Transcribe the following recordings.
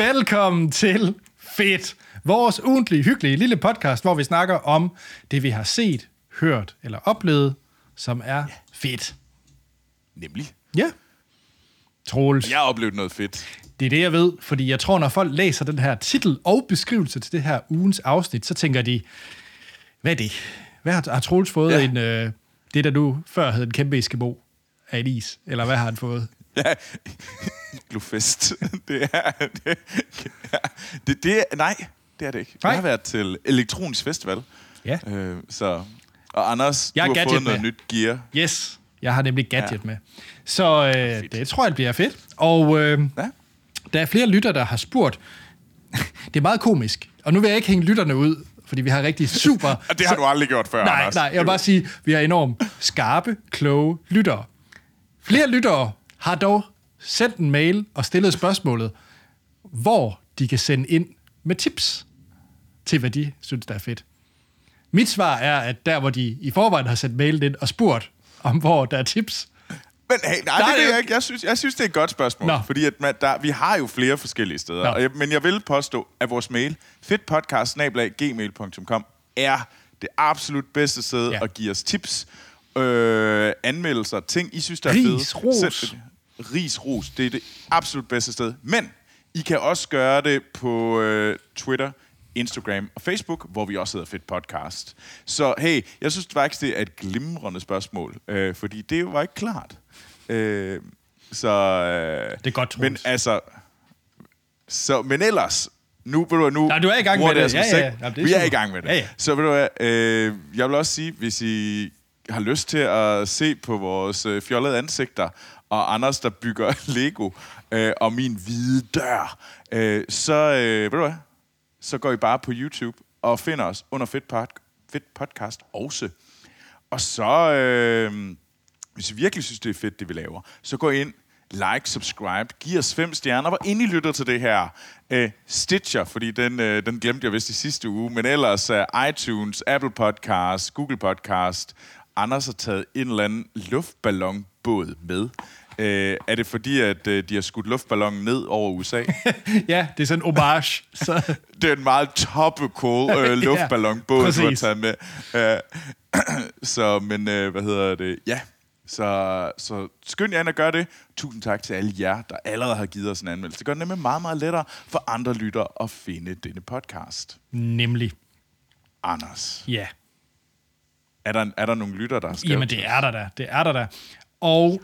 Velkommen til Fedt, vores ugentlige, hyggelige lille podcast, hvor vi snakker om det, vi har set, hørt eller oplevet, som er fedt. Nemlig. Ja. Troels, Jeg har oplevet noget fedt. det er det, jeg ved, fordi jeg tror, når folk læser den her titel og beskrivelse til det her ugens afsnit, så tænker de, hvad er det? Hvad har, har Troels fået Ja. en, øh, det, der nu før hed en kæmpe eskimo af en is? Eller hvad har han fået? Ja, Glufest. Det er... Det, det, det er... Nej, det er det ikke. Nej. Jeg har været til Elektronisk Festival. Ja. Øh, så... Og Anders, Jeg du har fået noget med. nyt gear. Yes, jeg har nemlig gadget ja. Med. Så øh, det tror jeg bliver fedt. Og øh, Ja. der er flere lytter, der har spurgt. det er meget komisk. Og nu vil jeg ikke hænge lytterne ud, fordi vi har rigtig super... Og det har du aldrig gjort før, Nej, Anders. nej, jeg vil bare sige, vi har enormt skarpe, kloge lyttere. Flere lyttere har dog sendt en mail og stillet spørgsmålet, hvor de kan sende ind med tips til, hvad de synes, der er fedt. Mit svar er, at der, hvor de i forvejen har sendt mailen ind og spurgt, om hvor der er tips, Men hey, nej, nej det det- vil jeg ikke. Jeg synes, jeg synes, det er et godt spørgsmål. Nå. Fordi at man, der, vi har jo flere forskellige steder. Og jeg, men jeg vil påstå, at vores mail, fedtpodcast-gmail.com, er det absolut bedste sted ja. at give os tips, øh, anmeldelser, ting, I synes, der er Ris, fede. ros. Send- Ris, ros. Det er det absolut bedste sted. Men I kan også gøre det på øh, Twitter, Instagram og Facebook, hvor vi også hedder Fedt Podcast. Så hey, jeg synes faktisk, det er et glimrende spørgsmål, øh, fordi det var ikke klart. Øh, så, øh, Det er godt, Troels. Men altså, så, men ellers, nu, ved du, nu Nej, du er i gang med det. Ja, ja, ja. Jamen, det er Vi er super. i gang med det. Ja, ja. Så ved du hvad, øh, jeg vil også sige, hvis I har lyst til at se på vores øh, fjollede ansigter, og Anders, der bygger Lego, øh, og min hvide dør, øh, så, øh, ved du hvad, så går I bare på YouTube og finder os under Fit, pod- Fit Podcast også. Og så, øh, hvis I virkelig synes, det er fedt, det vi laver, så gå ind, like, subscribe, giv os fem stjerner, hvor ind I lytter til det her. Øh, Stitcher, fordi den, øh, den glemte jeg vist i sidste uge, men ellers øh, iTunes, Apple Podcast, Google Podcast. Anders har taget en eller anden luftballonbåd med. Øh, er det fordi, at øh, de har skudt luftballonen ned over USA? ja, det er sådan en homage. Så, det er en meget topical øh, luftballonbåd, du har taget med. Øh, så, men øh, hvad hedder det? Ja, så, så skynd jer ind og gør det. Tusind tak til alle jer, der allerede har givet os en anmeldelse. Det gør det nemlig meget, meget lettere for andre lyttere at finde denne podcast. nemlig, Anders, ja. Er der, er der nogle lyttere, der har skrevet? Jamen, det er der da. Det er der da. Og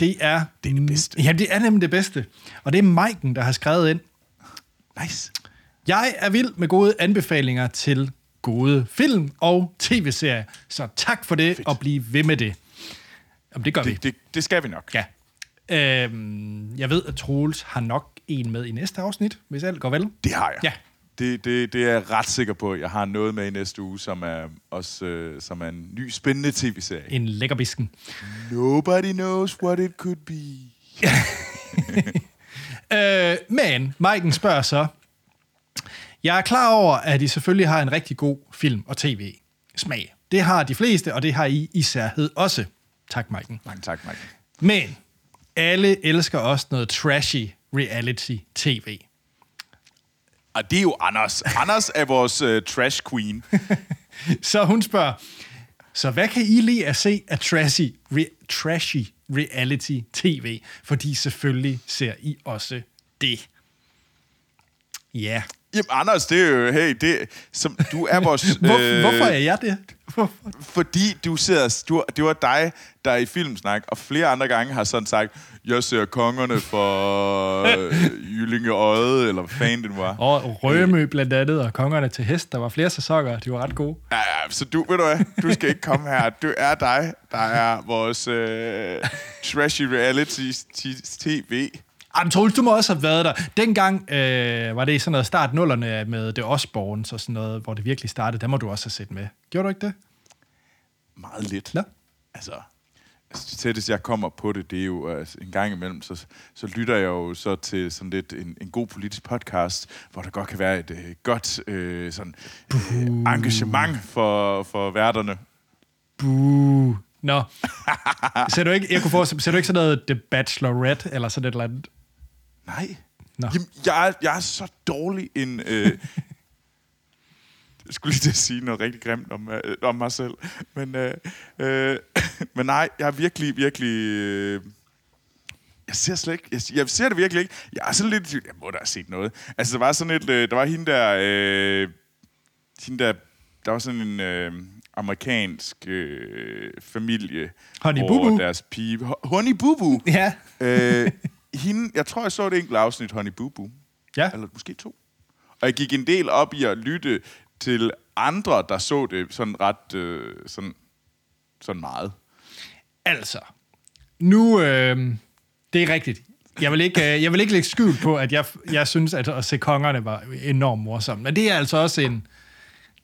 det er... Det er det bedste. Ja, det er nemlig det bedste. Og det er Maiken, der har skrevet ind. Nice. Jeg er vild med gode anbefalinger til gode film og tv-serier. Så tak for det, Fedt. og bliv ved med det. Jamen, det gør vi. Det, det, det skal vi nok. Ja. Øhm, jeg ved, at Troels har nok en med i næste afsnit, hvis alt går vel. Det har jeg. Ja. Det, det, det er jeg ret sikker på. Jeg har noget med i næste uge, som er, også, øh, som er en ny spændende tv-serie. En lækkerbisken. Nobody knows what it could be. Øh, men Maiken spørger så, jeg er klar over, at I selvfølgelig har en rigtig god film- og tv-smag. Det har de fleste, og det har I i særhed også. Tak, Maiken. Mange tak, Mike. Men alle elsker også noget trashy reality-tv. Og det er jo Anders. Anders er vores uh, trash queen. Så hun spørger, så hvad kan I lide at se af trashy, re, trashy reality-tv? Fordi selvfølgelig ser I også det. Ja. Jamen, Anders, det er jo, hey, det, som, du er vores... Hvor, øh, hvorfor er jeg det? Hvorfor? Fordi du ser, du, det var dig, der i Filmsnak, og flere andre gange har sådan sagt, jeg ser kongerne for øh, Jyllinge Øje, eller hvad fanden det var. Og Rømø blandt andet, og Kongerne til Hest. Der var flere sæsoner, de var ret gode. Ja, ja, så du, ved du hvad, du skal ikke komme her. Du er dig, der er vores øh, trashy reality tv. Ej, men Troels, du må også have været der. Dengang øh, var det i sådan noget start nullerne med The Osborns og sådan noget, hvor det virkelig startede. Der må du også have set med. Gjorde du ikke det? Meget lidt. Nå. Altså, altså, det tætteste jeg kommer på det, det er jo altså, en gang imellem, så, så lytter jeg jo så til sådan lidt en, en god politisk podcast, hvor der godt kan være et øh, godt øh, sådan, øh, engagement for, for værterne. Buh. Nå. ser du ikke, jeg kunne forestille, ser du ikke sådan noget The Bachelorette, eller sådan et eller andet? Nej. Nå. Jamen, jeg, er, jeg er så dårlig en... Øh, jeg skulle lige til at sige noget rigtig grimt om, øh, om mig selv. Men, øh, øh, men nej, jeg er virkelig, virkelig... Øh, jeg ser slet ikke... Jeg, jeg ser det virkelig ikke. Jeg er sådan lidt... Jeg må da have set noget. Altså, der var sådan et... Øh, der var hende der... Øh, hende der... Der var sådan en... Øh, amerikansk øh, familie. Honey Boo Boo. deres pige... Ho- Honey Boo Boo. Ja. øh, hende, jeg tror, jeg så det enkelt afsnit Honey Boo Boo. Ja. Eller måske to. Og jeg gik en del op i at lytte til andre, der så det sådan ret øh, sådan, sådan meget. Altså, nu... Øh, det er rigtigt. Jeg vil ikke, øh, jeg vil ikke lægge skjul på, at jeg, jeg synes, at at se kongerne var enormt morsomt. Men det er altså også en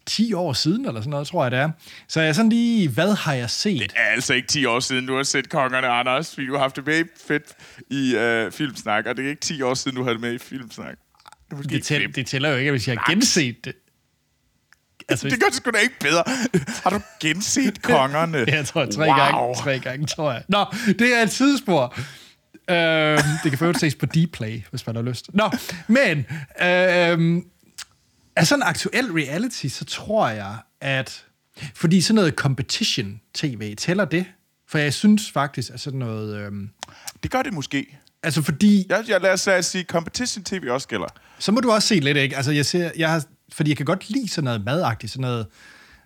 10 år siden, eller sådan noget, tror jeg, det er. Så jeg sådan lige, hvad har jeg set? Det er altså ikke 10 år siden, du har set Kongerne, Anders, fordi du har haft det med fedt i øh, Filmsnak, og det er ikke 10 år siden, du havde det med i Filmsnak. Det, Det, tæl, det tæller jo ikke, hvis jeg har genset det. Altså, det gør det sgu da ikke bedre. Har du genset Kongerne? Jeg tror, tre, wow. gange, tre gange, tror jeg. Nå, det er et tidsspor. Øhm, det kan først ses på Dplay, hvis man har lyst. Nå, men øhm, af sådan en aktuel reality, så tror jeg, at... Fordi sådan noget competition-tv, tæller det? For jeg synes faktisk, at sådan noget... Øhm, Det gør det måske. altså fordi, Jeg, jeg lader sig sige, competition TV også gælder. så må du også se lidt, ikke? Altså jeg ser, jeg har, fordi jeg kan godt lide sådan noget madagtigt, sådan noget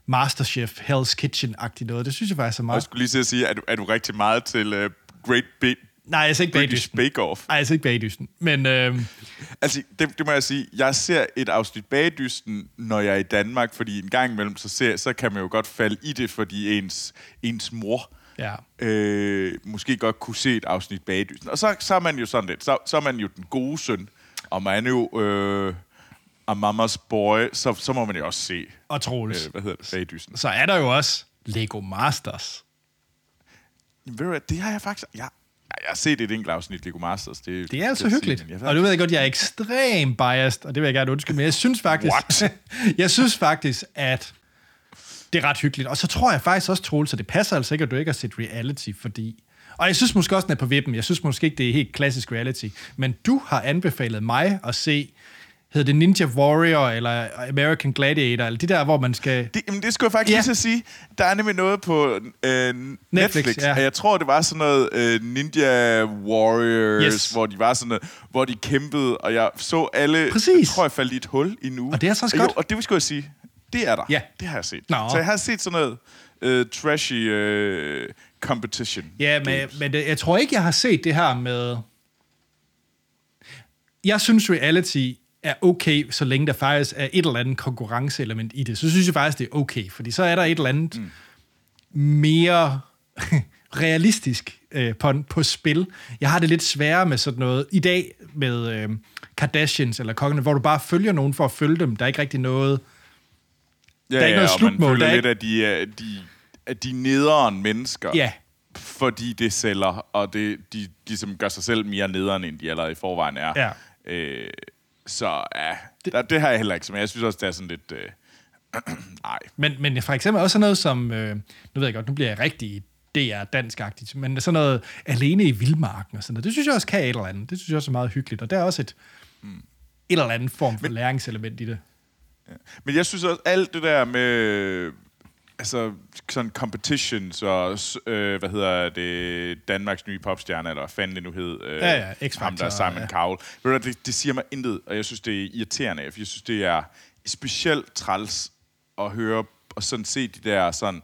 Masterchef, Hell's Kitchen-agtigt noget. Det synes jeg faktisk er Og jeg meget... skulle lige sige, er du, er du rigtig meget til uh, Great Big Nej, jeg ser ikke British bagdysten. Bake Off? Nej, jeg ser ikke bagdysten. Men øhm, Altså, det, det må jeg sige. Jeg ser et afsnit bagdysten, når jeg er i Danmark, fordi en gang imellem, så, ser, så kan man jo godt falde i det, fordi ens, ens mor ja. øh, måske godt kunne se et afsnit bagdysten. Og så, så er man jo sådan lidt, så, så er man jo den gode søn, og man er jo øh, a mamas boy, så, så må man jo også se, Og Troels. øh, hvad hedder det, bagdysten. Så er der jo også Lego Masters. Ved du det har jeg faktisk... Jeg, jeg har set et enkelt afsnit Lego Masters. Det, Det er altså jeg hyggeligt. sige, Og du ved godt, jeg er ekstremt biased, og det vil jeg gerne undskylde, men jeg synes faktisk... What? jeg synes faktisk, at det er ret hyggeligt. Og så tror jeg faktisk også, Troels, at det passer altså ikke, at du ikke har set reality, fordi... Og jeg synes måske også, den er på vippen. Jeg synes måske ikke, det er helt klassisk reality. Men du har anbefalet mig at se, hedder det Ninja Warrior, eller American Gladiator, eller de der, hvor man skal... Det, jamen, det skulle jeg faktisk Ja. lige at sige. Der er nemlig noget på øh, Netflix, Netflix ja. og jeg tror, det var sådan noget øh, Ninja Warriors, Yes. hvor de var sådan noget, hvor de kæmpede, og jeg så alle... Præcis. Jeg tror, jeg faldt i et hul i nu. Og det er så også jo, godt. Og det skulle jeg sige, det er der. Ja. Det har jeg set. Nå. Så jeg har set sådan noget øh, trashy øh, competition. Ja, men, games. men det, jeg tror ikke, jeg har set det her med... Jeg synes, reality er okay, så længe der faktisk er et eller andet konkurrenceelement i det. Så synes jeg faktisk, det er okay, fordi så er der et eller andet mm. mere realistisk øh, på, på spil. Jeg har det lidt sværere med sådan noget i dag med øh, Kardashians eller kongene, hvor du bare følger nogen for at følge dem. Der er ikke rigtig noget... ja, der er ikke noget og slutmål, der er lidt, at de, er, de, at de nederen mennesker. Ja, fordi det sælger, og det, de, de som gør sig selv mere nederen, end de allerede i forvejen er. Ja. Øh, så ja, det, der, det har jeg heller ikke, men jeg synes også, det er sådan lidt... Øh, nej. Men, men for eksempel også sådan noget som, øh, nu ved jeg godt, nu bliver jeg rigtig DR dansk-agtigt, men sådan noget alene i vildmarken og sådan noget, det synes jeg også kan et eller andet. Det synes jeg også er meget hyggeligt, og der er også et, mm. et eller andet form for men, læringselement i det. Men jeg synes også, alt det der med... Altså, sådan competitions og, øh, hvad hedder det, Danmarks nye popstjerne, eller fanden det nu hed. Øh, Ja, ja, X-Factor, Ham der er Simon ja. Cowell. Ved du, det, det siger mig intet, og jeg synes, det er irriterende, for jeg synes, det er specielt træls at høre og sådan se de der sådan,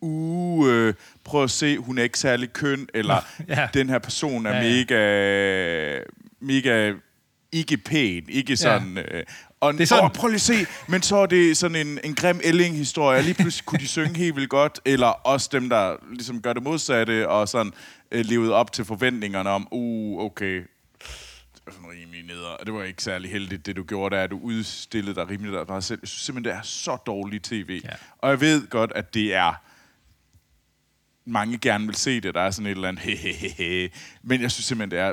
uh, øh, prøv at se, hun er ikke særlig køn, eller ja. den her person er ja, ja. mega, mega ikke pæn, ikke sådan... Ja. Øh, og Det er sådan- sådan, prøv lige at se, men så er det sådan en, en grim Elling-historie, lige pludselig kunne de synge helt vildt godt, eller også dem, der ligesom gør det modsatte, og sådan øh, levede op til forventningerne om, uh, okay, det var sådan rimelig neder, det var ikke særlig heldigt, det du gjorde, der at du udstillede dig rimelig der dig selv. Jeg synes simpelthen, det er så dårlig tv. Ja. Og jeg ved godt, at det er mange gerne vil se det, der er sådan et eller andet hehehe, men jeg synes simpelthen, det er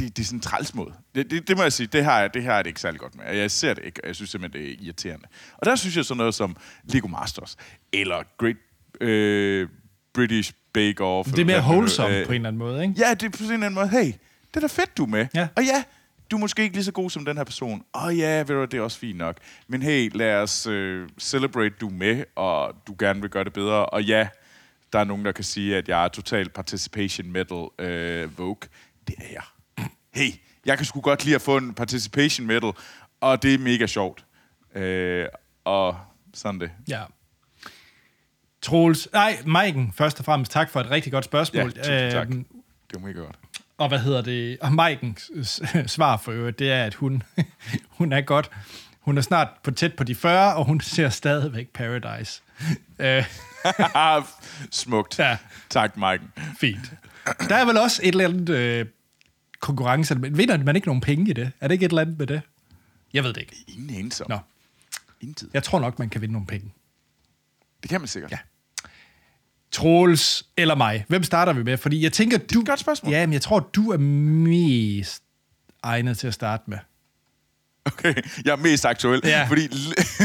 det, det er sådan en træls måde. Det, det, det må jeg sige, det har, jeg, det har jeg det ikke særlig godt med. Jeg ser det ikke, og jeg synes simpelthen, det er irriterende. Og der synes jeg sådan noget som Lego Masters, eller Great øh, British Bake Off. Det er mere wholesome øh, på en eller anden måde, ikke? Ja, det er på en eller anden måde, hey, det er da fedt, du er med. Ja. Og ja, du er måske ikke lige så god som den her person. Åh oh, ja, ved du det er også fint nok. Men hey, lad os øh, celebrate, du er med, og du gerne vil gøre det bedre. Og ja, der er nogen, der kan sige, at jeg er total participation metal øh, vogue. Det er jeg. Hey, jeg kan sgu godt lide at få en participation medal, og det er mega sjovt. Øh, og sådan det. Ja. Troels, nej, Maiken, først og fremmest tak for et rigtig godt spørgsmål. Ja, tusind tak. Øhm, Det var mega godt. Og hvad hedder det? Og Maikens svar for øvrigt, det er, at hun, hun er godt. Hun er snart på tæt på de 40, og hun ser stadigvæk Paradise. Øh, Smukt. Ja. Tak, Mike. fint. Der er vel også et eller andet øh, konkurrence. Men vinder man ikke nogen penge i det? Er det ikke et eller andet med det? Jeg ved det ikke. Ingen anelse. Nå, Intet. jeg tror nok, man kan vinde nogle penge. Det kan man sikkert. Ja. Troels eller mig? Hvem starter vi med? Fordi jeg tænker, du... et godt spørgsmål. Ja, men jeg tror, du er mest egnet til at starte med. Okay, jeg er mest aktuel. Ja. Fordi,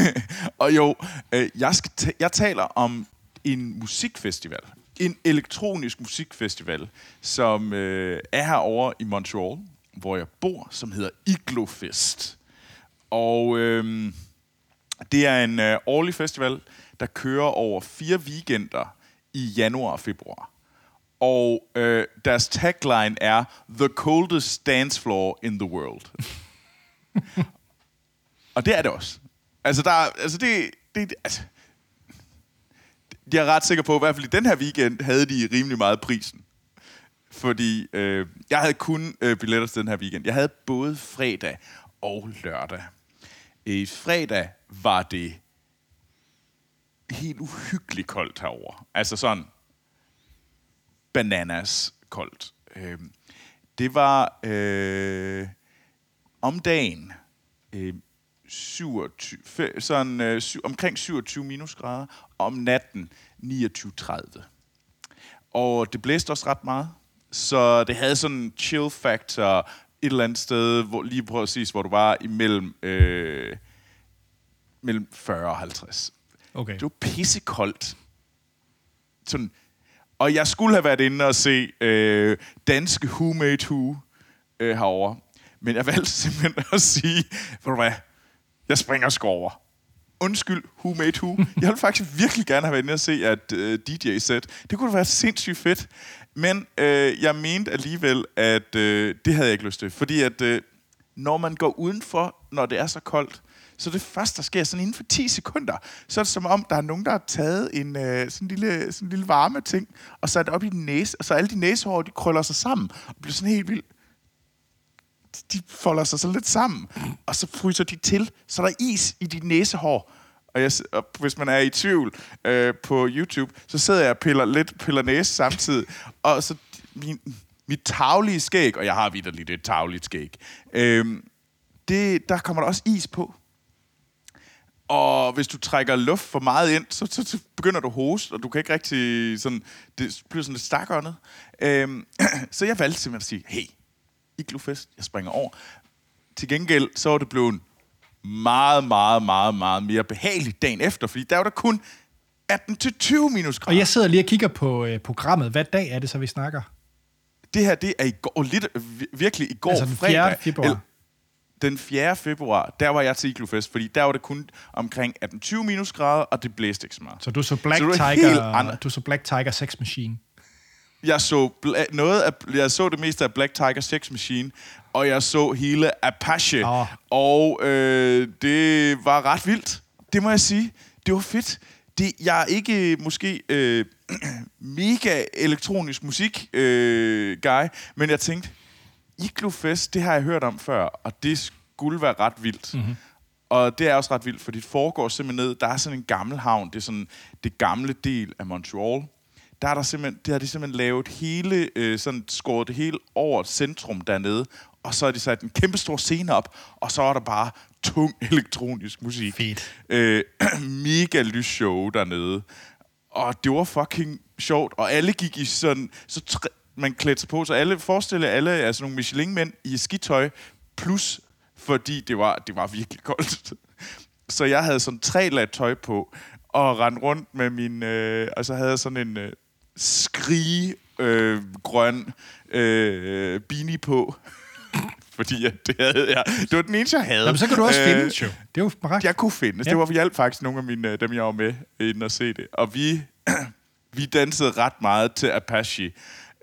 og jo, øh, jeg, skal ta- jeg taler om en musikfestival. En elektronisk musikfestival, som øh, er herovre i Montreal, hvor jeg bor, som hedder Iglofest. Og øh, det er en øh, årlig festival, der kører over fire weekender i januar og februar. Og øh, deres tagline er The coldest dance floor in the world. Og det er det også. Altså, der, er- altså det, det, altså, jeg er ret sikker på, at i hvert fald i den her weekend havde de rimelig meget prisen. Fordi øh, jeg havde kun øh, billetter til den her weekend. Jeg havde både fredag og lørdag. I fredag var det helt uhyggeligt koldt herover. Altså sådan bananas koldt. Øh, det var øh, om dagen øh, 27, fe- sådan, øh, syv, omkring 27 minusgrader, og om natten 29-30. Og det blæste også ret meget, så det havde sådan en chill factor et eller andet sted, hvor, lige præcis, hvor du var imellem øh, mellem 40 og 50. Okay. Det var pissekoldt. Sådan. Og jeg skulle have været inde og se øh, danske Who Made Who øh, herovre. Men jeg valgte simpelthen at sige, ved du hvad, jeg springer sgu over. Undskyld, Who Made Who. Jeg ville faktisk virkelig gerne have været inde og se at øh, DJ-sæt. Det kunne da være sindssygt fedt. Men øh, jeg mente alligevel, at øh, det havde jeg ikke lyst til. Fordi at øh, når man går udenfor, når det er så koldt, så det første, der sker sådan inden for 10 sekunder, så er det som om, der er nogen, der har taget en øh, sådan, lille, sådan lille varme ting, og sat op i din næse, og så alle de næsehår, de krøller sig sammen, og bliver sådan helt vildt de folder sig så lidt sammen, og så fryser de til, så der er is i dit næsehår. Og, jeg, og hvis man er i tvivl øh, på YouTube, så sidder jeg og piller lidt piller næse samtidig, og så min, mit taglige skæg, og jeg har vidderligt et tagligt skæg, øh, det, der kommer der også is på. Og hvis du trækker luft for meget ind, så, så, så begynder du at hoste, og du kan ikke rigtig sådan... Det bliver sådan lidt stakåndet. Øhm, så jeg valgte simpelthen at sige, hey, Iglofest, jeg springer over. Til gengæld, så var det blevet meget, meget, meget, meget mere behageligt dagen efter, fordi der var der kun 18-20 minusgrader. Og jeg sidder lige og kigger på øh, programmet. Hvad dag er det så, vi snakker? Det her, det er i går, lidt, vir- virkelig i går Altså den 4. fredag. februar. El- den 4. februar, der var jeg til Iglofest, fordi der var det kun omkring 18-20 minusgrader, og det blæste ikke så meget. Så du så Black Så helt Tiger, andre- du så Black Tiger Sex Machine. Jeg så noget af, jeg så det meste af Black Tiger Sex Machine, og jeg så hele Apache, Åh. og øh, det var ret vildt. Det må jeg sige. Det var fedt. Det, jeg er ikke måske øh, mega elektronisk musik øh, guy, men jeg tænkte, Iglofest, det har jeg hørt om før, og det skulle være ret vildt. Mm-hmm. Og det er også ret vildt, for det foregår simpelthen ned. Der er sådan en gammel havn, det er sådan det gamle del af Montreal. Der, er der simpelthen, det har de simpelthen lavet hele, øh, sådan skåret det hele over centrum dernede, og så har de sat en kæmpe stor scene op, og så er der bare tung elektronisk musik. Fedt. Øh, mega lysshow dernede. Og det var fucking sjovt, og alle gik i sådan, så tr- man klædte sig på, så alle, forestille alle sådan nogle Michelin-mænd i skitøj, plus fordi det var, det var virkelig koldt. Så jeg havde sådan tre lag tøj på, og rendte rundt med min, øh, og så havde jeg sådan en øh, skrige øh, grøn øh, beanie på. fordi at det, havde jeg, det var den eneste, jeg havde. Jamen, så kan du også Øh, findes jo. Det er jo jeg kunne findes. Ja. Det var hjælp faktisk nogle af mine, øh, dem, jeg var med inden at se det. Og vi, vi dansede ret meget til Apache.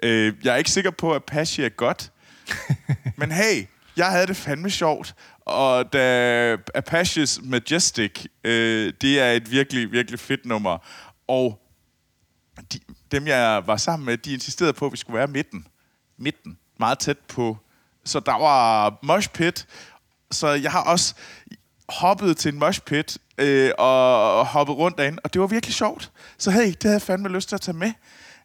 Øh, jeg er ikke sikker på, at Apache er godt. men hey, jeg havde det fandme sjovt. Og da Apaches Majestic, øh, det er et virkelig, virkelig fedt nummer. Og de, dem, jeg var sammen med, de insisterede på, at vi skulle være midten. Midten. Meget tæt på. Så der var mosh pit. Så jeg har også hoppet til en mosh pit øh, og hoppet rundt derinde, og det var virkelig sjovt. Så hey, det havde jeg fandme lyst til at tage med.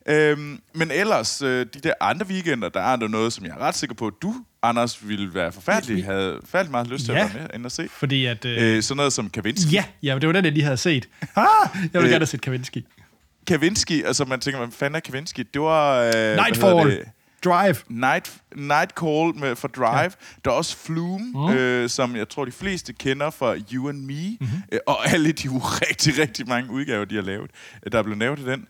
Øhm, men ellers, øh, de der andre weekender, der er der noget, som jeg er ret sikker på, at du, Anders, ville være forfærdelig, havde forfærdelig meget lyst til Ja. at være med ind og se. Fordi at... Øh, Øh, sådan noget som Kavinsky. ja, ja, det var den, jeg lige havde set. Ah, jeg ville Øh, gerne have set Kavinsky. Kavinsky, altså man tænker, hvad fanden er Kavinsky? Det var... Øh, Nightfall. det? Drive. Night, Night Call med, for Drive. Ja. Der er også Flume, mm. øh, som jeg tror, de fleste kender fra You and Me. Mm-hmm. Øh, og alle de rigtig, rigtig mange udgaver, de har lavet, øh, der er blevet lavet af den.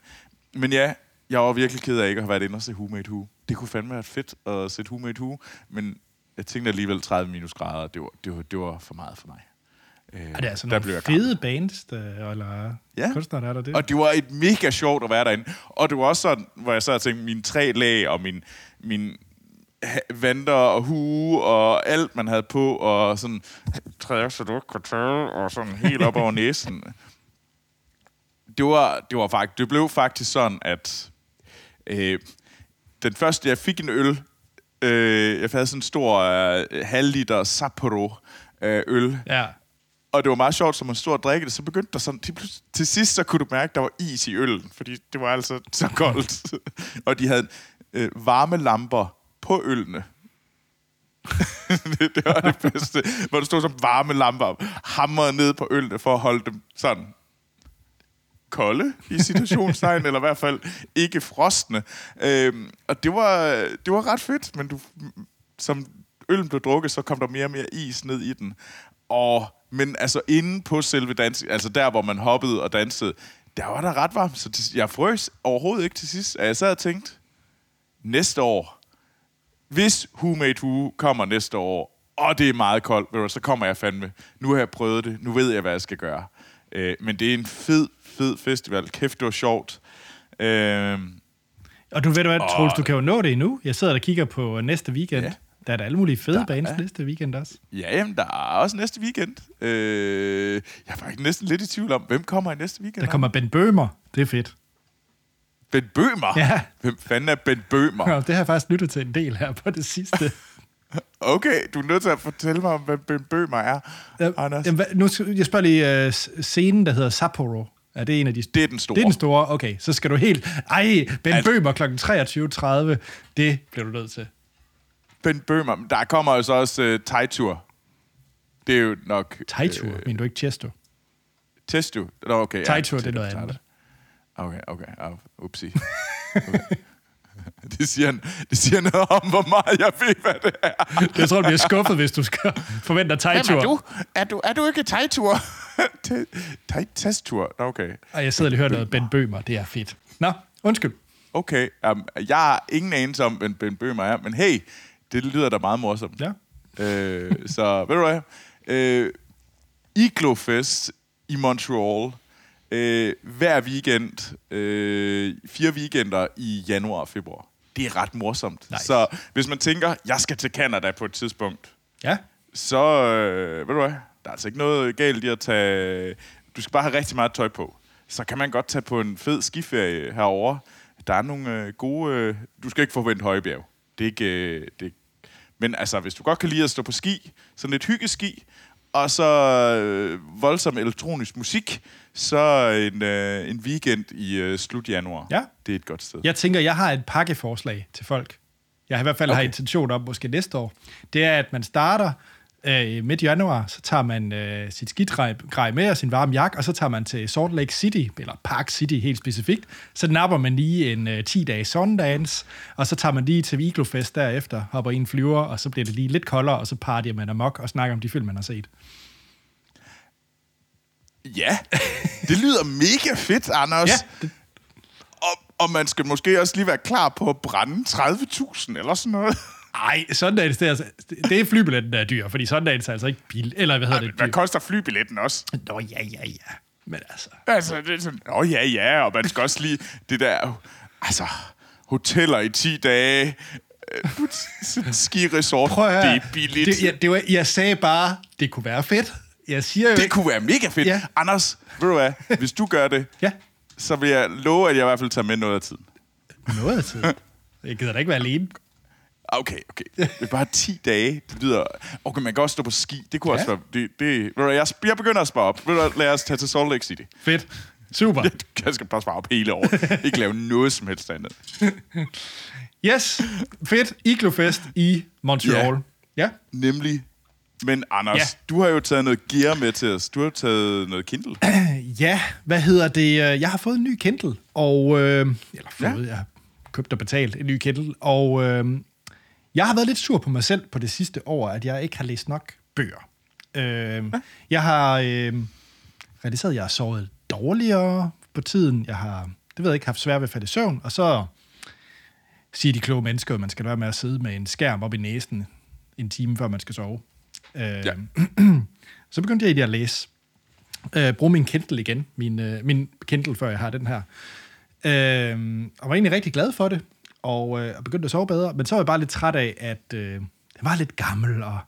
Men ja, jeg var virkelig ked af ikke at have været inde og se Who Made Who. Det kunne fandme være fedt at se Who Made Who, men jeg tænkte alligevel 30 minus grader, det var, det var, det var for meget for mig. Øh, Er det altså der blev nogle jeg gammel. fede bands, der, eller Ja. kunstnere, der er der det? Og det var et mega sjovt at være derinde. Og det var også sådan, hvor jeg så havde tænkt, mine tre lag og min, min vanter og hue og alt, man havde på, og sådan, træer, så du tørre, og sådan helt op over næsen. Det var, det var faktisk, det blev faktisk sådan, at øh, den første, jeg fik en øl, øh, jeg havde sådan en stor øh, halv liter Sapporo øh, øl, Ja. Og det var meget sjovt, som man stod og drikke det, så begyndte der sådan, til, sidst så kunne du mærke, at der var is i øllen, fordi det var altså så koldt. og de havde øh, varme lamper på ølene. det, det var det bedste. Hvor der stod som varme lamper hamrede ned på ølene for at holde dem sådan kolde i situationstegn, eller i hvert fald ikke frostende. Øhm, og det var, det var ret fedt, men du, som øllen blev drukket, så kom der mere og mere is ned i den. Og, men altså inde på selve dans, altså der, hvor man hoppede og dansede, der var der ret varmt, så til, jeg frøs overhovedet ikke til sidst. Og jeg sad og tænkte, næste år, hvis Who Made Who kommer næste år, og det er meget koldt, du, så kommer jeg fandme. Nu har jeg prøvet det, nu ved jeg, hvad jeg skal gøre. Øh, men det er en fed, fed festival. Kæft, det var sjovt. Øh, Og du ved du hvad, Troels, du kan jo nå det endnu. Jeg sidder og kigger på næste weekend. Ja. Der er der alle mulige fede Der bands er. næste weekend også. ja, jamen, der er også næste weekend. Øh, jeg er faktisk næsten lidt i tvivl om, hvem kommer i næste weekend? Der kommer Ben Bøhmer. Det er fedt. Ben Bøhmer? Ja. Hvem fanden er Ben Bøhmer? Ja, det har jeg faktisk lyttet til en del her på det sidste. Okay, du er nødt til at fortælle mig, hvem Ben Bøhmer er, Anders. Jamen, nu, jeg spørger lige uh, scenen, der hedder Sapporo. Er det en af de... Det er den store. Det er den store, okay. Så skal du helt... Ej, Ben Altså- Bøhmer kl. 23.30. Det bliver du nødt til. Ben Bøhmer. Men Der kommer jo så også uh, Tejtur. Det er jo nok... Tejtur, øh, mener du ikke Chesto? Testu? Nå, okay. Tejtur, det er noget andet. Okay, okay. Uh, upsi. Okay. det, siger det siger noget om, hvor meget jeg ved, hvad det er. Jeg tror, du bliver skuffet, hvis du skal forvente dig Tejtur. Hvem er du? Er du, er du ikke Tejtur? Te- Tej- Testur? Nå, Okay. Og jeg sidder og hører noget Ben Bøhmer. Det er fedt. Nå, undskyld. Okay. Um, jeg har ingen anelse om, hvem Ben Bøhmer er, men hey, det lyder da meget morsomt. Ja. Øh, så ved du hvad? Øh, Iglofest i Montreal. Øh, hver weekend. Øh, fire weekender i januar og februar. Det er ret morsomt. Nice. Så hvis man tænker, jeg skal til Canada på et tidspunkt, Ja. så øh, ved du hvad? Der er altså ikke noget galt i at tage... Du skal bare have rigtig meget tøj på. Så kan man godt tage på en fed skiferie herover. Der er nogle øh, gode... Øh, du skal ikke forvente højbjerg. Det er ikke... Øh, det men altså, hvis du godt kan lide at stå på ski, sådan lidt hyggeski, og så øh, voldsom elektronisk musik, så en, øh, en weekend i øh, slut januar. Ja. Det er et godt sted. Jeg tænker, jeg har et pakkeforslag til folk. Jeg har i hvert fald okay. har intention om, måske næste år. Det er, at man starter øh, midt januar, så tager man øh, sit skidgrej med og sin varme jakke, og så tager man til Salt Lake City, eller Park City helt specifikt. Så napper man lige en øh, 10-dages Sundance, og så tager man lige til Iglofest derefter, hopper i en flyver, og så bliver det lige lidt koldere, og så partyer man amok og snakker om de film, man har set. Ja, det lyder mega fedt, Anders. Ja, det, Og, og man skal måske også lige være klar på at brænde 30.000 eller sådan noget. Ej, Sundance, det er, altså, det er flybilletten, der er dyr, fordi Sundance er altså ikke bil, eller hvad hedder det? Hvad koster flybilletten også? Nå, ja, ja, ja. Men altså, Altså, det er sådan, åh ja, ja, og man skal også lige det der, altså, hoteller i 10 dage, øh, sådan ski-resort, prøv at høre. det er billigt. Det, jeg, det var, jeg sagde bare, det kunne være fedt. Jeg siger jo Det ikke... kunne være mega fedt. Ja. Anders, ved du hvad, hvis du gør det, Ja, så vil jeg love, at jeg i hvert fald tager med noget af tiden. noget af tiden. Jeg gider da ikke være alene. Okay, okay. Det er bare 10 dage. Det lyder... Okay, man kan også stå på ski. Det kunne Ja. ja. også være... Det, det, ved du, hvad, jeg, jeg begynder at spare op. Ved du, lad os tage til Salt Lake City. Fedt. Super. Jeg skal bare spare op hele året. Ikke lave noget som helst andet. Yes, fedt. Iglofest i Montreal. Ja. Nemlig... Men Anders, Ja. ja. du har jo taget noget gear med til os. Du har taget noget Kindle. Ja, hvad hedder det? Jeg har fået en ny Kindle, og... Øh, eller fået, ja. Ja. jeg har købt og betalt en ny Kindle, og øh, jeg har været lidt sur på mig selv på det sidste år, at jeg ikke har læst nok bøger. Øh, jeg har øh, realiseret, at jeg har sovet dårligere på tiden. Jeg har, det ved jeg ikke, haft svært ved at falde i søvn, og så siger de kloge mennesker, at man skal være med at sidde med en skærm op i næsen en time, før man skal sove. Øh, Ja. så begyndte jeg egentlig at læse. Øh, bruge min Kindle igen. Min, øh, min Kindle, før jeg har den her. Øh, og var egentlig rigtig glad for det. Og, øh, og begyndte at sove bedre. Men så var jeg bare lidt træt af, at øh, den var lidt gammel. Og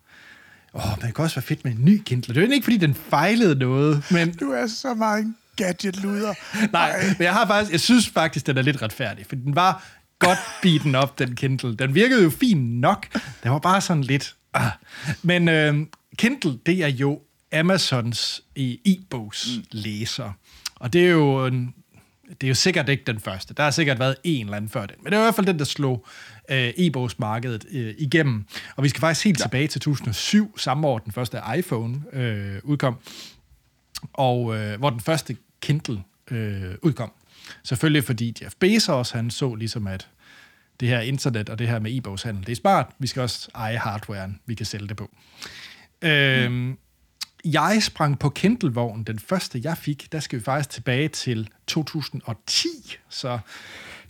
åh, men det kunne også være fedt med en ny Kindle. Det egentlig ikke, fordi den fejlede noget. Men Du er så meget gadget-luder. Nej, men jeg har faktisk, jeg synes faktisk, den er lidt retfærdig, for den var godt beaten op, den Kindle. Den virkede jo fint nok. Den var bare sådan lidt... Ah. Men øh, Kindle, det er jo Amazons øh, e-bogs læser. Og det er jo en, det er jo sikkert ikke den første. Der har sikkert været en eller anden før den. Men det er i hvert fald den, der slog øh, e-bogsmarkedet øh, igennem. Og vi skal faktisk helt ja. tilbage til 2007, samme år den første iPhone øh, udkom og øh, hvor den første Kindle øh, udkom. Selvfølgelig fordi Jeff Bezos, han så ligesom, at det her internet og det her med e-bogshandel, det er smart. Vi skal også eje hardwaren, vi kan sælge det på. Øh, mm. Jeg sprang på Kindle-vognen. Den første, jeg fik, der skal vi faktisk tilbage til 2010. Så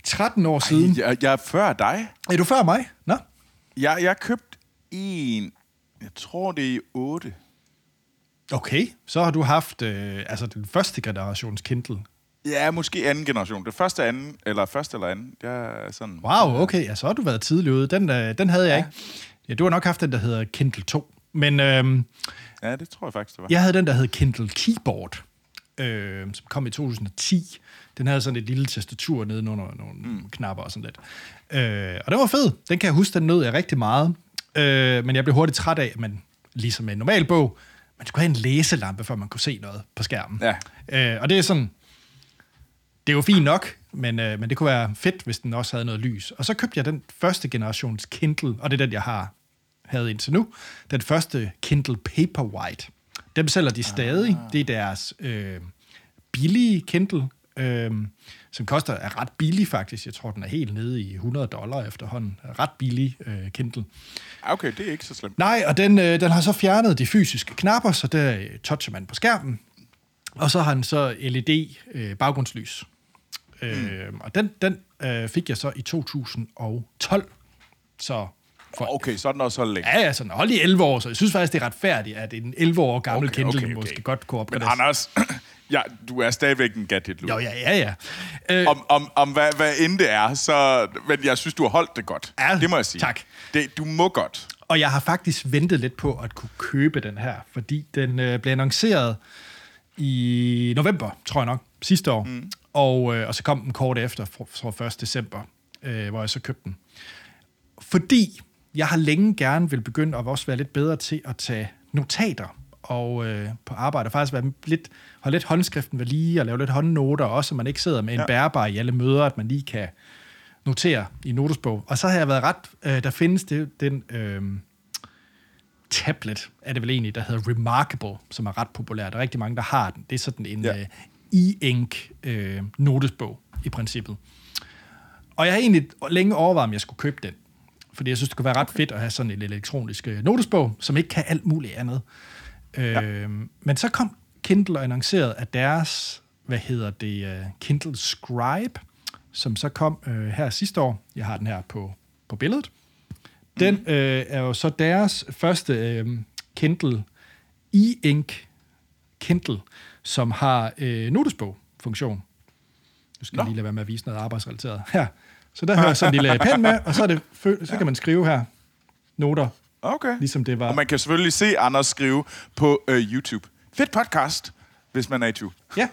13 år siden. Jeg, jeg er før dig. Er du før mig? Nå? Jeg, jeg købte en... Jeg tror, det er i 8. Okay, så har du haft øh, altså den første generations Kindle. Ja, måske anden generation. Det første anden, eller første eller anden. Jeg er sådan... Wow, okay, ja, så har du været tidlig ude. Den, øh, den havde jeg ja. ikke. Ja, du har nok haft den, der hedder Kindle 2. Men øhm, Ja, det tror jeg faktisk, det var. jeg havde den, der hed Kindle Keyboard, øh, som kom i 2010. Den havde sådan et lille tastatur nede under nogle mm. knapper og sådan lidt. Øh, og den var fed. Den kan jeg huske, den nød jeg rigtig meget. Øh, men jeg blev hurtigt træt af, at man, ligesom med en normal bog, man skulle have en læselampe, før man kunne se noget på skærmen. Ja. Øh, og det er sådan, det er jo fint nok, men, øh, men det kunne være fedt, hvis den også havde noget lys. Og så købte jeg den første generations Kindle, og det er den, jeg har havde indtil nu. Den første Kindle Paperwhite. Dem sælger de stadig. Ah. Det er deres øh, billige Kindle, øh, som koster er ret billig faktisk. Jeg tror, den er helt nede i 100 dollar efterhånden. Ret billig øh, Kindle. Ah, Okay, det er ikke så slemt. Nej, og den, øh, den har så fjernet de fysiske knapper, så der øh, toucher man på skærmen. Og så har den så LED øh, baggrundslys. Mm. Øh, og den, den øh, fik jeg så i 2012. Så for, Okay, så er den også så længe. ja, ja, sådan hold i 11 år, så jeg synes faktisk, det er retfærdigt, at en 11 år gammel Okay, Kindle okay, okay. måske godt kunne Men opgradere. Anders, ja, du er stadigvæk en gadget Jo, ja, ja, ja. Øh, Om, om, om hvad, hvad end det er, så... Men jeg synes, du har holdt det godt. Ja, det må jeg sige. tak. Det, du må godt. Og jeg har faktisk ventet lidt på at kunne købe den her, fordi den øh, blev annonceret i november, tror jeg nok, sidste år. Mm. Og, øh, og så kom den kort efter, for 1. december, øh, hvor jeg så købte den. Fordi jeg har længe gerne vil begynde at også være lidt bedre til at tage notater og øh, på arbejde. Og faktisk være lidt, holde lidt håndskriften ved lige og lave lidt håndnoter, også så man ikke sidder med en ja. Bærbar i alle møder, at man lige kan notere i notesbog. Og så har jeg været ret... Øh, der findes det, den... Øh, tablet, er det vel egentlig, der hedder Remarkable, som er ret populær. Der er rigtig mange, der har den. Det er sådan en ja. Uh, e-ink uh, notesbog i princippet. Og jeg har egentlig længe overvejet, om jeg skulle købe den. Fordi jeg synes, det kunne være ret fedt at have sådan en elektronisk øh, notesbog, som ikke kan alt muligt andet. Ja. Øh, men så kom Kindle og annoncerede, at deres, hvad hedder det, uh, Kindle Scribe, som så kom uh, her sidste år, jeg har den her på, på billedet, Den øh, er jo så deres første øh, Kindle e-ink Kindle, som har øh, notesbog-funktion. Nu skal jeg lige lade være med at vise noget arbejdsrelateret. Her. Så der har jeg sådan en lille pen med, og så, er det, så kan man skrive her noter, Okay. ligesom det var. Og man kan selvfølgelig se Anders skrive på øh, YouTube. Fedt podcast, hvis man er i tvivl. Ja.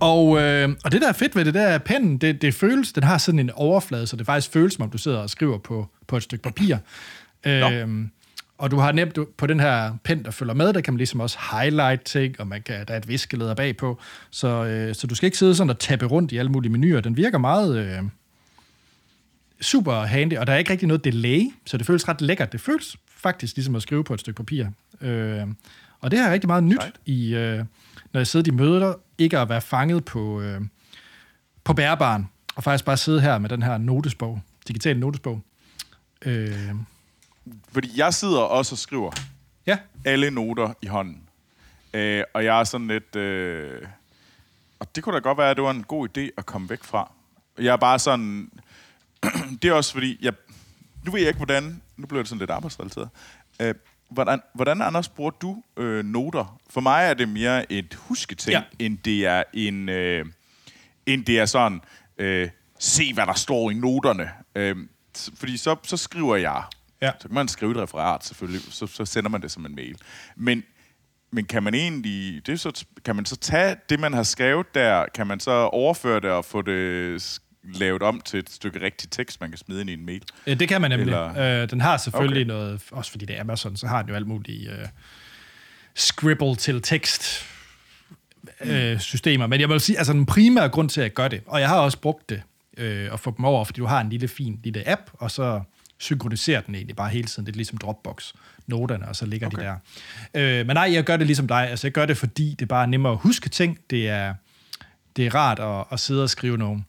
Og, øh, og det, der er fedt ved det, der er pennen, det, det føles, den har sådan en overflade, så det faktisk føles, som om du sidder og skriver på, på et stykke papir. Øhm, og du har nemt du- på den her pen, der følger med, der kan man ligesom også highlight ting, og man kan, der er et viskeleder bagpå. Så, øh, så du skal ikke sidde sådan og tappe rundt i alle mulige menuer. Den virker meget øh, super handy, og der er ikke rigtig noget delay, så det føles ret lækkert. Det føles faktisk ligesom at skrive på et stykke papir. Øh, og det er rigtig meget nyt i, øh, når jeg sidder i møder, ikke at være fanget på, øh, på bærbaren, og faktisk bare sidde her med den her notesbog, digital notesbog. Øh, Fordi jeg sidder også og skriver ja, alle noter i hånden. Øh, og jeg er sådan lidt... Øh, og det kunne da godt være, at det var en god idé at komme væk fra. Jeg er bare sådan... det er også fordi, jeg, nu ved jeg ikke, hvordan... Nu bliver det sådan lidt arbejdsrelateret. Øh, hvordan, hvordan, Anders, bruger du øh, noter? For mig er det mere et husketing, Ja. end det er en... Øh, end det er sådan... Øh, se, hvad der står i noterne. Øh, fordi så, så skriver jeg. Ja. Så kan man skrive et referat selvfølgelig, så, så sender man det som en mail. Men, men kan man egentlig, det så, kan man så tage det, man har skrevet der, kan man så overføre det og få det lavet om til et stykke rigtig tekst, man kan smide ind i en mail? Øh, Det kan man nemlig. Eller- Øh, den har selvfølgelig okay. Noget, også fordi det er Amazon, så har den jo alt muligt øh, scribble til tekst øh, systemer. Men jeg vil sige, altså den primære grund til, at jeg gør det, og jeg har også brugt det øh, og få dem over, fordi du har en lille fin lille app, og så synkroniserer den egentlig bare hele tiden. Det er ligesom Dropbox, noterne, og så ligger okay. de der. Øh, men nej, jeg gør det ligesom dig. Altså jeg gør det, fordi det bare er nemmere at huske ting. Det er, det er rart at, at sidde og skrive nogle,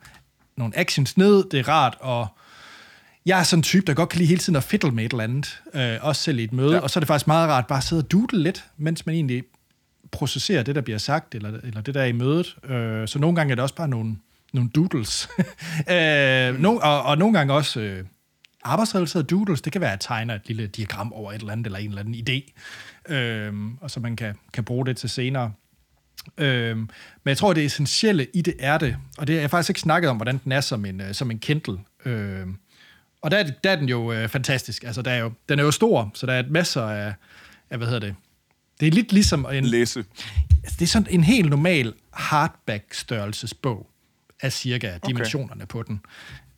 nogle actions ned. Det er rart at jeg er sådan en type, der godt kan lide hele tiden at fiddle med et eller andet, øh, også selv i et møde, ja. Ja. og så er det faktisk meget rart bare at sidde og doodle lidt, mens man egentlig processerer det, der bliver sagt, eller, eller det, der er i mødet. Øh, så nogle gange er det også bare nogle, nogle doodles. øh, no, og, og nogle gange også øh, arbejdsrelaterede doodles. Det kan være, at jeg tegner et lille diagram over et eller andet, eller en eller anden idé, øh, og så man kan, kan bruge det til senere. Øhm, men jeg tror, det essentielle i det er det, og det har jeg faktisk ikke snakket om, hvordan den er som en, øh, som en Kindle. Øhm, og der er, der er den jo øh, fantastisk. Altså, der er jo, den er jo stor, så der er masser af, af, hvad hedder det? Det er lidt ligesom en, Læse. altså, det er sådan en helt normal hardback-størrelsesbog af cirka okay. dimensionerne på den.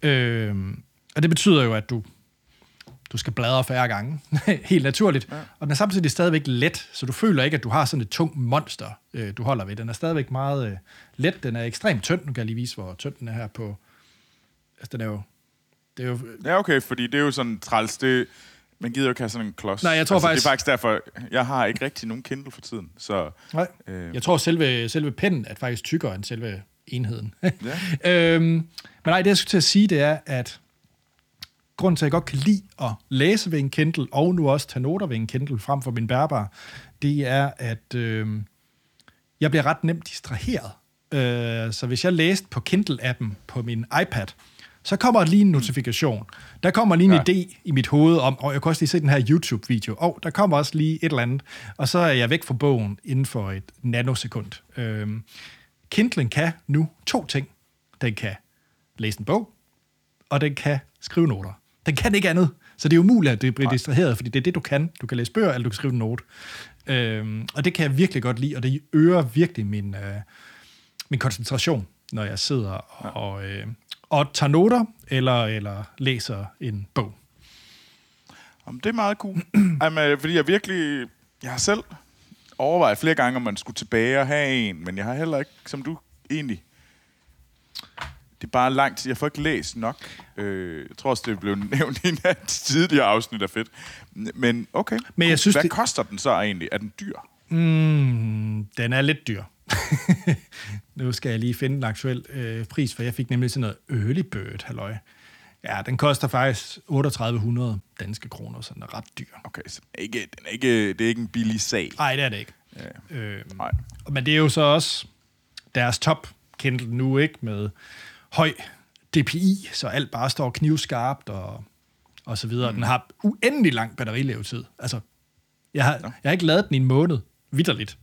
Øhm, og det betyder jo, at du, du skal bladre færre gange, helt naturligt. Ja. Og den er samtidig stadigvæk let, så du føler ikke, at du har sådan et tungt monster, øh, du holder ved. Den er stadigvæk meget øh, let, den er ekstremt tynd. Nu kan jeg lige vise, hvor tynd den er her på... Altså, den er jo... Det er jo Ja, okay, fordi det er jo sådan træls. Det, man gider jo ikke have sådan en klods. Nej, jeg tror altså, faktisk- Det er faktisk derfor, jeg har ikke rigtig nogen Kindle for tiden. Så, Nej. Øh. Jeg tror, selve, selve pennen er faktisk tykkere end selve enheden. Ja. øhm, men nej, det jeg skulle til at sige, det er, at grunden til, at jeg godt kan lide at læse ved en Kindle, og nu også tage noter ved en Kindle frem for min bærbar, det er, at øhm, jeg bliver ret nemt distraheret. Øh, så hvis jeg læste på Kindle-appen på min iPad, så kommer lige en notifikation. Der kommer lige en. Ja. idé i mit hoved om, og jeg kan også lige se den her YouTube-video, og der kommer også lige et eller andet, og så er jeg væk fra bogen inden for et nanosekund. Øhm, Kindlen kan nu to ting. Den kan læse en bog, og den kan skrive noter. Den kan ikke andet. Så det er umuligt, at det bliver Nej. distraheret, fordi det er det, du kan. Du kan læse bøger, eller du kan skrive en note. Øhm, og det kan jeg virkelig godt lide, og det øger virkelig min, øh, min koncentration, når jeg sidder og, øh, og tager noter, eller, eller læser en bog. Jamen, det er meget cool. Jamen, fordi jeg virkelig... Jeg har selv overvejet flere gange, om man skulle tilbage og have en, men jeg har heller ikke, som du egentlig... Det er bare lang tid. Jeg får ikke læst nok. Øh, jeg tror også, det blev nævnt i en af de tidligere afsnit af fedt. Men okay. Men jeg synes, Hvad det- koster den så egentlig? Er den dyr? Mm, den er lidt dyr. nu skal jeg lige finde en aktuel øh, pris, for jeg fik nemlig sådan noget early bird, halløj. Ja, den koster faktisk 3800 danske kroner, så den er ret dyr. Okay, så ikke, den er ikke, det er ikke en billig sag. Nej, det er det ikke. Ja. Øh, Nej. men det er jo så også deres top Kindle nu, ikke? Med høj DPI, så alt bare står knivskarpt og, og så videre. Mm. Den har uendelig lang batterilevetid. Altså, jeg har, jeg har ikke lavet den i en måned, vidderligt.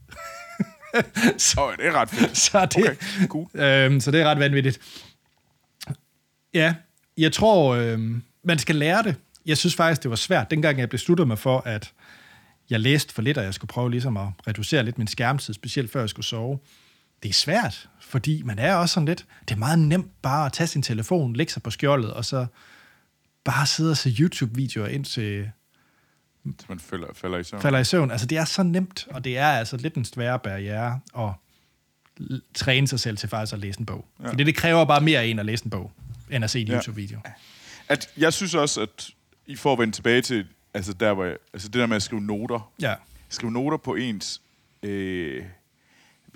så, oh, det er ret fedt. Så det, Okay, cool. øhm, så det er ret vanvittigt. Ja, jeg tror, øhm, man skal lære det. Jeg synes faktisk, det var svært, dengang jeg besluttede mig for, at jeg læste for lidt, og jeg skulle prøve ligesom at reducere lidt min skærmtid, specielt før jeg skulle sove. Det er svært, fordi man er også sådan lidt, det er meget nemt bare at tage sin telefon, lægge sig på skjoldet, og så bare sidde og se YouTube-videoer indtil Så man falder, falder i søvn. falder i søvn. Altså, det er så nemt, og det er altså lidt en svær barriere at træne sig selv til faktisk at læse en bog. Ja. Fordi det kræver bare mere af en at læse en bog, end at se en Ja. YouTube-video. At, jeg synes også, at I får vende tilbage til altså der, hvor jeg, altså det der med at skrive noter. Ja. Skrive noter på ens, øh,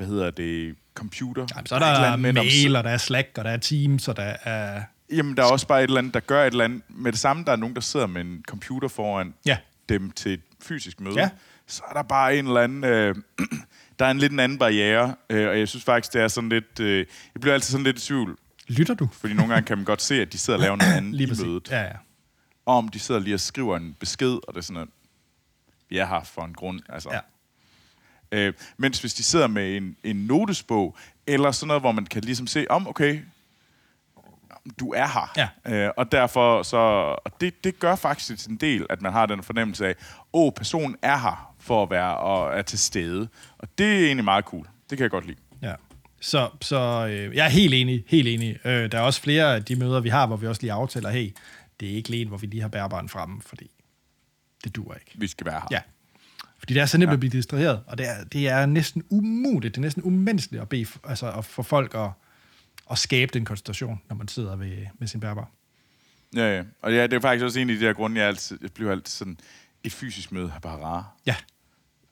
hvad hedder det, computer. Jamen, så er der med, når- mail, og der er Slack, og der er Teams, og der er... Jamen, der er også bare et eller andet, der gør et eller andet. Med det samme, der er nogen, der sidder med en computer foran Ja. dem til et fysisk møde. Ja. Så er der bare en eller anden... Øh, der er en lidt en anden barriere, øh, og jeg synes faktisk, det er sådan lidt... Øh, jeg bliver altid sådan lidt i tvivl, Lytter du? fordi nogle gange kan man godt se, at de sidder og laver noget andet Lige i præcis. mødet. Ja, ja. Og om de sidder lige og skriver en besked, og det er sådan, at vi er her for en grund. Altså. ja. Øh, mens hvis de sidder med en, en notesbog, eller sådan noget, hvor man kan ligesom se, om okay, du er her. Ja. Øh, og derfor så, og det, det gør faktisk en del, at man har den fornemmelse af, åh, personen er her for at være og er til stede. Og det er egentlig meget cool. Det kan jeg godt lide. Ja. Så, så øh, jeg er helt enig, helt enig. Øh, der er også flere af de møder, vi har, hvor vi også lige aftaler, hey, det er ikke lige hvor vi lige har bærbaren fremme, fordi det duer ikke. Vi skal være her. Ja. Fordi det er så nemt ja. at blive distraheret, og det er, det er næsten umuligt, det er næsten umenneskeligt at, bede, altså at få folk at, at skabe den koncentration, når man sidder ved, med sin bærbar. Ja, ja. Og ja, det er faktisk også en af de der grunde, jeg, altid, jeg bliver altid sådan, et fysisk møde er bare rare. Ja,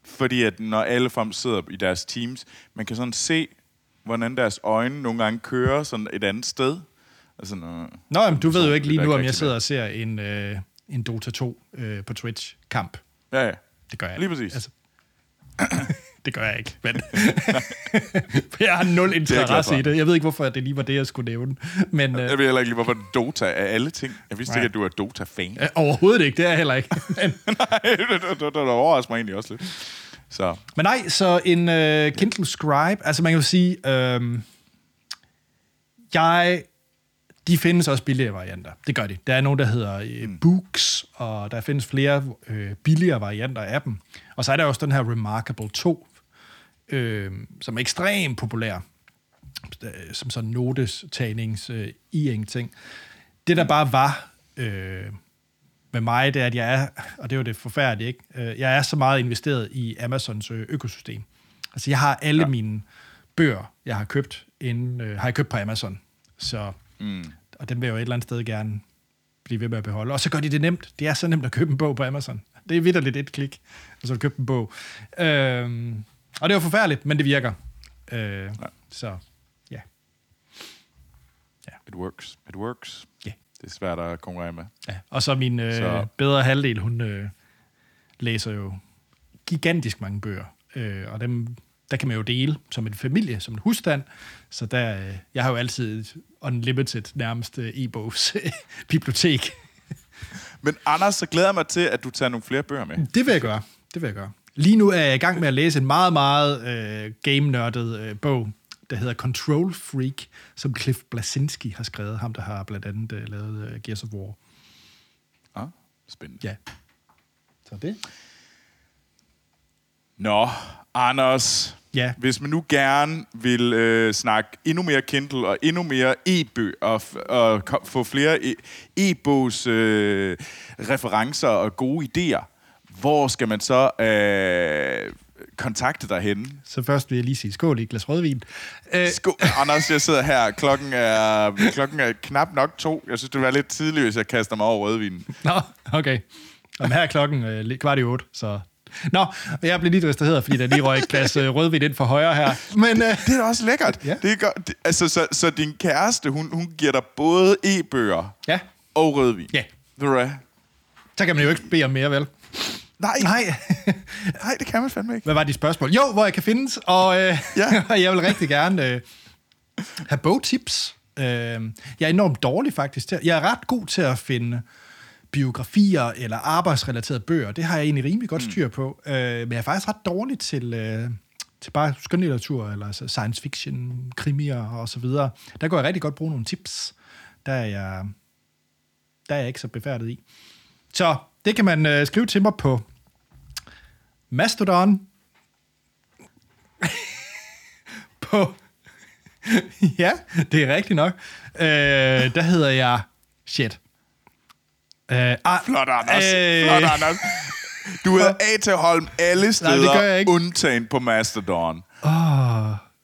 Fordi at når alle fem sidder i deres teams, man kan sådan se, hvordan deres øjne nogle gange kører sådan et andet sted. Altså, øh, Nå, jamen, du ved jo ikke lige nu, om jeg sidder og ser en, øh, en Dota 2 øh, på Twitch-kamp. ja, ja. Det gør jeg Lige præcis. Altså, det gør jeg ikke, men jeg har nul interesse for. i det. Jeg ved ikke, hvorfor det lige var det, jeg skulle nævne. Men øh, Jeg ved heller ikke lige, hvorfor Dota er alle ting. Jeg vidste Nej. ikke, at du er Dota-fan. øh, overhovedet ikke, det er jeg heller ikke. Men, Nej, det, det, det, det overrasker mig egentlig også lidt. Så, men nej, så en øh, Kindle Scribe, altså man kan jo sige, øh, jeg, de findes også billigere varianter. Det gør de. Der er nogle, der hedder øh, Books, og der findes flere øh, billigere varianter af dem. Og så er der også den her Remarkable 2, øh, som er ekstremt populær, øh, som sådan notestagnings øh, i ting. Det der bare var øh, med mig, det er, at jeg er, og det er jo det forfærdelige, ikke? Øh, jeg er så meget investeret i Amazons øh, økosystem. Altså jeg har alle ja. mine bøger, jeg har købt, inden, øh, har jeg købt på Amazon. Så, mm. og dem vil jeg jo et eller andet sted gerne blive ved med at beholde. Og så gør de det nemt. Det er så nemt at købe en bog på Amazon. Det er vidderligt et klik, og så har du købt en bog. Øhm, og det er jo forfærdeligt, men det virker. Øh, ja. Så ja. it works. It works. Ja. Det er svært at konkurrere med. ja. Og så min øh, Så- bedre halvdel, hun øh, læser jo gigantisk mange bøger. Øh, og dem, der kan man jo dele som en familie, som en husstand. Så der, øh, jeg har jo altid et unlimited nærmest øh, e-bogs bibliotek. Men Anders, så glæder jeg mig til, at du tager nogle flere bøger med. Det vil jeg gøre. Det vil jeg gøre. Lige nu er jeg i gang med at læse en meget, meget øh, game-nørdet øh, bog, der hedder Control Freak, som Cliff Blasinski har skrevet. Ham, der har blandt andet øh, lavet øh, Gears of War. Ah, spændende. Ja. Så det? Nå, Anders. Ja. Hvis man nu gerne vil øh, snakke endnu mere Kindle og endnu mere e-bøg og, og ko- få flere e- e-bogs øh, referencer og gode idéer, hvor skal man så øh, kontakte dig henne? Så først vil jeg lige sige skål i et glas rødvin. Øh, Sko- Anders, jeg sidder her. Klokken er, klokken er knap nok to. Jeg synes, det var lidt tidligt, hvis jeg kaster mig over rødvinen. Nå, okay. Om her er klokken øh, kvart i otte, så... Nå, jeg blev lige distraheret, fordi der lige røg et glas øh, rødvin ind for højre her. Men øh, Det er da også lækkert. Ja. Det er godt. Det, altså, så, så din kæreste, hun, hun giver dig både e-bøger ja, og rødvin. ja, Ved du hvad? så kan man jo ikke bede om mere, vel? Nej, Nej. nej, det kan man fandme ikke. Hvad var de spørgsmål? Jo, hvor jeg kan findes, og øh, Ja. ja. jeg vil rigtig gerne øh, have bogtips. Øh, jeg er enormt dårlig faktisk til Jeg er ret god til at finde biografier eller arbejdsrelaterede bøger. Det har jeg egentlig rimelig godt styr på. Øh, men jeg er faktisk ret dårlig til, øh, til bare skønlitteratur, eller altså science fiction, krimier og så videre. Der går jeg rigtig godt bruge nogle tips. Der er jeg, der er jeg ikke så befærdet i. Så det kan man øh, skrive til mig på Mastodon. på... ja, det er rigtigt nok. Øh, der hedder jeg... Shit. Øh, ah, Flot, Anders. øh, Flot, Anders. Du hedder A til Holm alle steder, det gør jeg ikke. undtagen på Mastodon. Åh,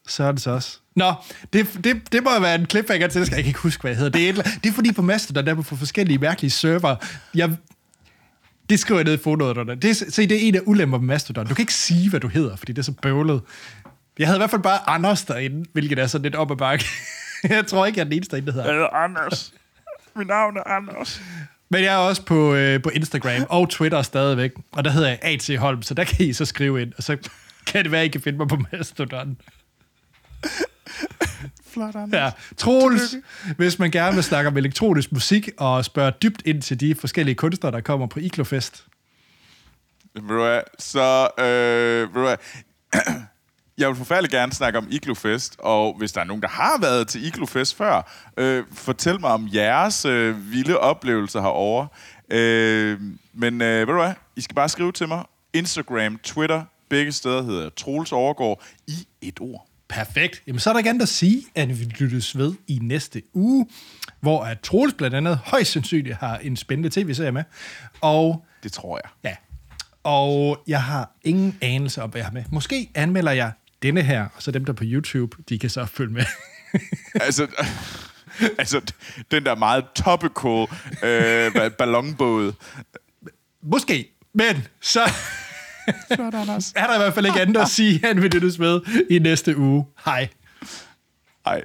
så er det så også. Nå, det, det, det må være en cliffhanger til, det skal jeg ikke huske, hvad jeg hedder. Det er, et, det er fordi på Mastodon, der er på forskellige mærkelige server. Jeg, det skriver jeg ned i fodnoterne. Det, er- se, det er en af ulemper med Mastodon. Du kan ikke sige, hvad du hedder, fordi det er så bøvlet. Jeg havde i hvert fald bare Anders derinde, hvilket er sådan lidt op ad bakke. jeg tror ikke, jeg er den eneste derinde, der hedder. Jeg hedder Anders. Mit navn er Anders. Men jeg er også på, øh, på Instagram og Twitter stadigvæk, og der hedder jeg A.T. Holm, så der kan I så skrive ind, og så kan det være, I kan finde mig på Mastodon. Flot, Anders. Ja, Troels, hvis man gerne vil snakke om elektronisk musik og spørge dybt ind til de forskellige kunstnere, der kommer på Iglofest. Hvad, så... Øh, jeg vil forfærdelig gerne snakke om Iglofest, og hvis der er nogen, der har været til Iglofest før, øh, fortæl mig om jeres øh, vilde oplevelser herovre. Øh, men øh, ved du hvad, I skal bare skrive til mig. Instagram, Twitter, begge steder hedder Troels Overgaard i et ord. Perfekt. Jamen, så er der andet at sige, at vi lyttes ved i næste uge, hvor at Troels blandt andet højst sandsynligt har en spændende tv-serie med. Og Det tror jeg. ja, og jeg har ingen anelse om, hvad jeg har med. Måske anmelder jeg denne her, og så dem, der er på YouTube, de kan så følge med. altså, altså, den der meget topical øh, ballonbåd. Måske, men så Flot, Anders. er der i hvert fald ikke andet at sige, end vi lyttes med i næste uge. Hej. Hej.